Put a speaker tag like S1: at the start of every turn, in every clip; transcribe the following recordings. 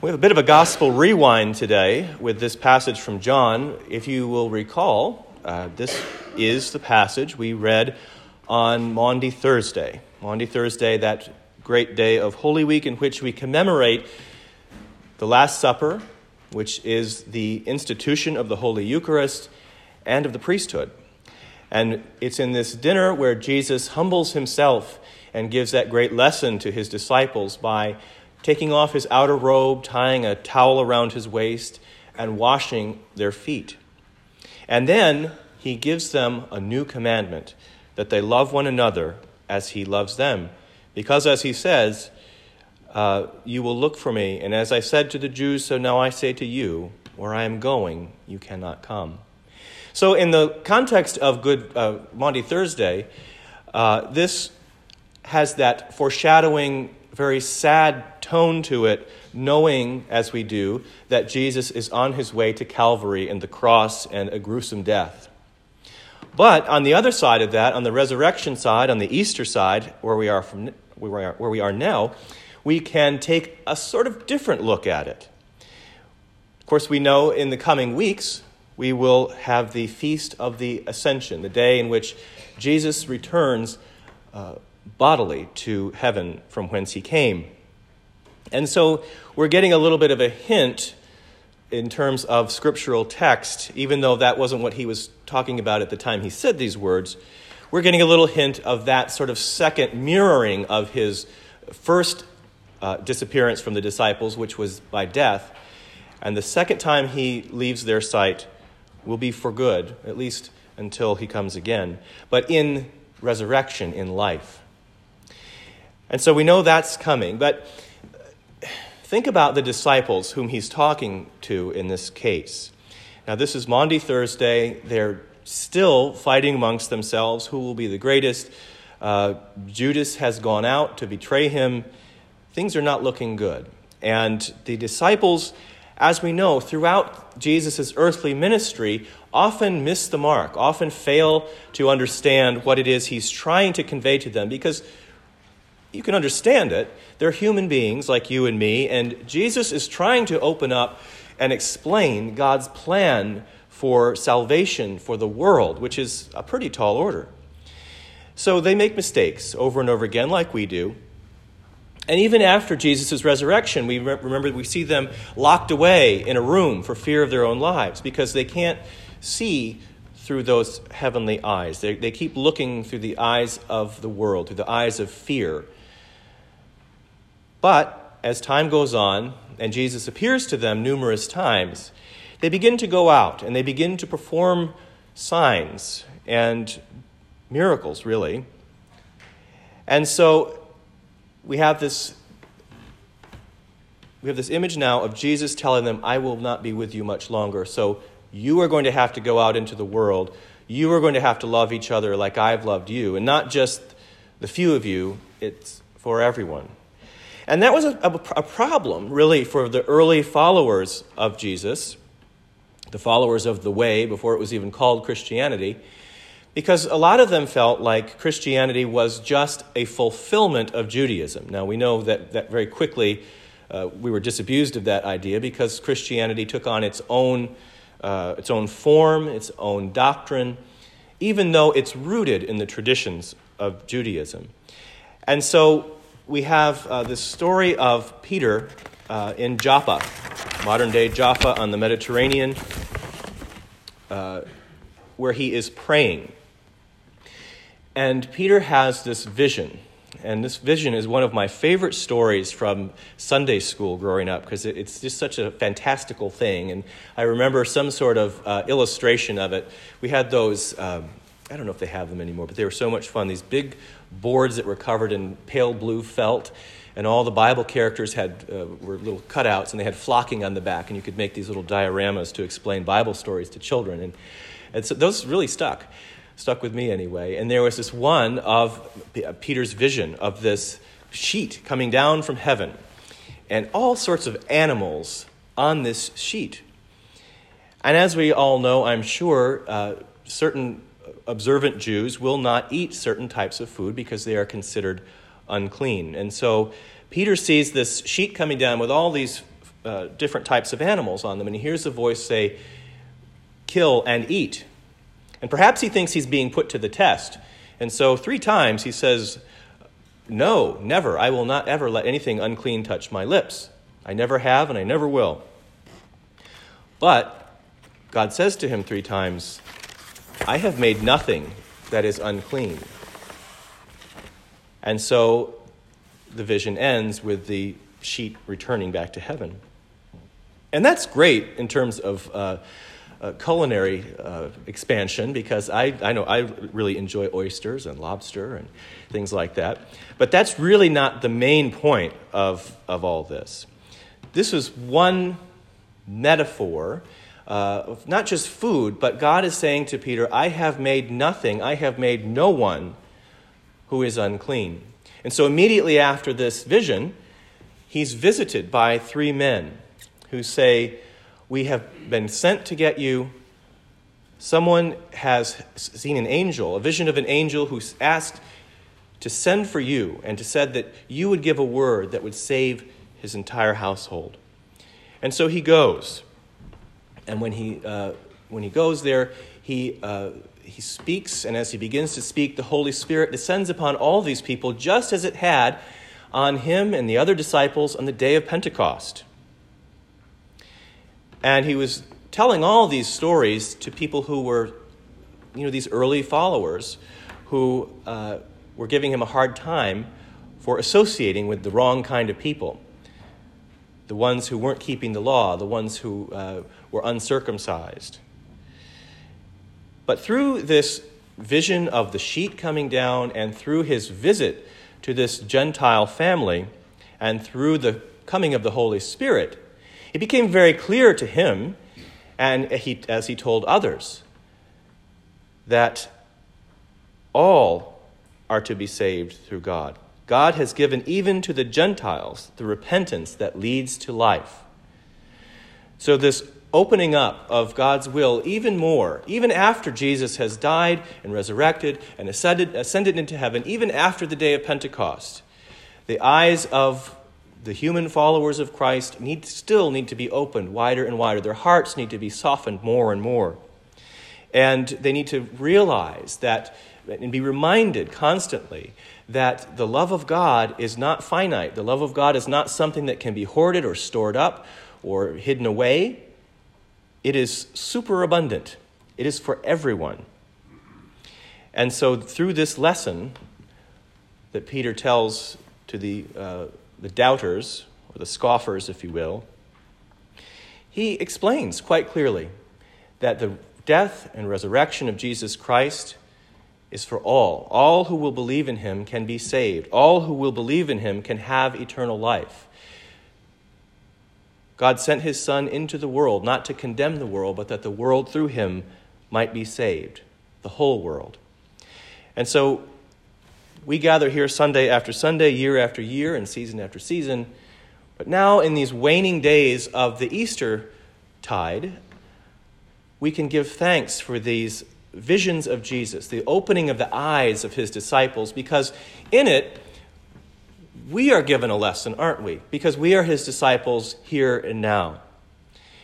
S1: We have a bit of a gospel rewind today with this passage from John. If you will recall, uh, this is the passage we read on Maundy Thursday. Maundy Thursday, that great day of Holy Week in which we commemorate the Last Supper, which is the institution of the Holy Eucharist and of the priesthood. And it's in this dinner where Jesus humbles himself and gives that great lesson to his disciples by taking off his outer robe, tying a towel around his waist, and washing their feet. And then he gives them a new commandment that they love one another as he loves them. Because, as he says, uh, you will look for me, and as I said to the Jews, so now I say to you, where I am going, you cannot come. So, in the context of Good uh, Thursday, uh, this has that foreshadowing, very sad tone to it, knowing, as we do, that Jesus is on his way to Calvary and the cross and a gruesome death. But on the other side of that, on the resurrection side, on the Easter side, where we are, from, where we are, now, we can take a sort of different look at it. Of course, we know in the coming weeks we will have the Feast of the Ascension, the day in which Jesus returns uh, bodily to heaven from whence he came. And so we're getting a little bit of a hint in terms of scriptural text, even though that wasn't what he was talking about at the time he said these words. We're getting a little hint of that sort of second mirroring of his first uh, disappearance from the disciples, which was by death. And the second time he leaves their sight will be for good, at least until he comes again, but in resurrection, in life. And so we know that's coming. But think about the disciples whom he's talking to in this case. Now, this is Maundy Thursday. They're still fighting amongst themselves who will be the greatest. Uh, Judas has gone out to betray him. Things are not looking good. And the disciples, as we know, throughout Jesus' earthly ministry, often miss the mark, often fail to understand what it is he's trying to convey to them because you can understand it. They're human beings like you and me, and Jesus is trying to open up and explain God's plan for salvation for the world, which is a pretty tall order. So they make mistakes over and over again, like we do. And even after Jesus' resurrection, we remember we see them locked away in a room for fear of their own lives because they can't see through those heavenly eyes. They, they keep looking through the eyes of the world, through the eyes of fear. But as time goes on, and Jesus appears to them numerous times, they begin to go out and they begin to perform signs and miracles, really. And so we have this we have this image now of Jesus telling them, I will not be with you much longer. So you are going to have to go out into the world. You are going to have to love each other like I've loved you. And not just the few of you, it's for everyone. And that was a, a, problem, really, for the early followers of Jesus, the followers of the way before it was even called Christianity, because a lot of them felt like Christianity was just a fulfillment of Judaism. Now, we know that, that very quickly uh, we were disabused of that idea because Christianity took on its own, uh, its own form, its own doctrine, even though it's rooted in the traditions of Judaism. And so we have uh, this story of Peter uh, in Joppa, modern day Jaffa on the Mediterranean, uh, where he is praying. And Peter has this vision. And this vision is one of my favorite stories from Sunday school growing up because it's just such a fantastical thing. And I remember some sort of uh, illustration of it. We had those, um, I don't know if they have them anymore, but they were so much fun. These big boards that were covered in pale blue felt, and all the Bible characters had uh, were little cutouts, and they had flocking on the back, and you could make these little dioramas to explain Bible stories to children, and, and so those really stuck, stuck with me anyway. And there was this one of Peter's vision of this sheet coming down from heaven, and all sorts of animals on this sheet. And as we all know, I'm sure, uh, certain observant Jews will not eat certain types of food because they are considered unclean. And so Peter sees this sheet coming down with all these uh, different types of animals on them, and he hears a voice say, Kill and eat. And perhaps he thinks he's being put to the test. And so, three times he says, No, never. I will not ever let anything unclean touch my lips. I never have, and I never will. But God says to him three times, I have made nothing that is unclean. And so the vision ends with the sheet returning back to heaven. And that's great in terms of uh, uh, culinary uh, expansion because I, I know I really enjoy oysters and lobster and things like that. But that's really not the main point of, of all this. This is one metaphor uh, not just food, but God is saying to Peter, I have made nothing, I have made no one who is unclean. And so immediately after this vision, he's visited by three men who say, We have been sent to get you. Someone has seen an angel, a vision of an angel who's asked to send for you and to said that you would give a word that would save his entire household. And so he goes. And when he, uh, when he goes there, he, uh, he speaks, and as he begins to speak, the Holy Spirit descends upon all these people just as it had on him and the other disciples on the day of Pentecost. And he was telling all these stories to people who were, you know, these early followers who uh, were giving him a hard time for associating with the wrong kind of people. The ones who weren't keeping the law, the ones who uh, were uncircumcised. But through this vision of the sheet coming down and through his visit to this Gentile family and through the coming of the Holy Spirit, it became very clear to him, and he, as he told others, that all are to be saved through God. God has given even to the Gentiles the repentance that leads to life. So, this opening up of God's will even more, even after Jesus has died and resurrected and ascended, ascended into heaven, even after the day of Pentecost. The eyes of the human followers of Christ need, still need to be opened wider and wider. Their hearts need to be softened more and more. And they need to realize that and be reminded constantly that the love of God is not finite. The love of God is not something that can be hoarded or stored up or hidden away. It is superabundant, it is for everyone. And so, through this lesson that Peter tells to the, uh, the doubters, or the scoffers, if you will, he explains quite clearly that the death and resurrection of Jesus Christ is for all. All who will believe in him can be saved. All who will believe in him can have eternal life. God sent his Son into the world, not to condemn the world, but that the world through him might be saved, the whole world. And so we gather here Sunday after Sunday, year after year, and season after season. But now, in these waning days of the Easter tide, we can give thanks for these visions of Jesus, the opening of the eyes of his disciples, because in it, we are given a lesson, aren't we? Because we are his disciples here and now.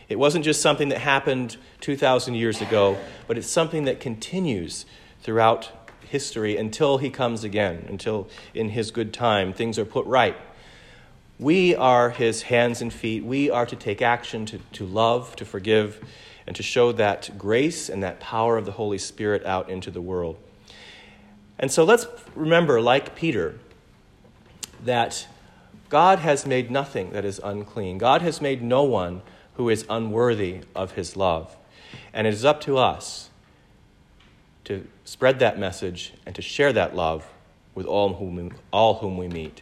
S1: It wasn't just something that happened 2,000 years ago, but it's something that continues throughout history until he comes again, until in his good time things are put right. We are his hands and feet. We are to take action, to, to love, to forgive, and to show that grace and that power of the Holy Spirit out into the world. And so let's remember, like Peter, that God has made nothing that is unclean. God has made no one who is unworthy of his love. And it is up to us to spread that message and to share that love with all whom all whom we meet.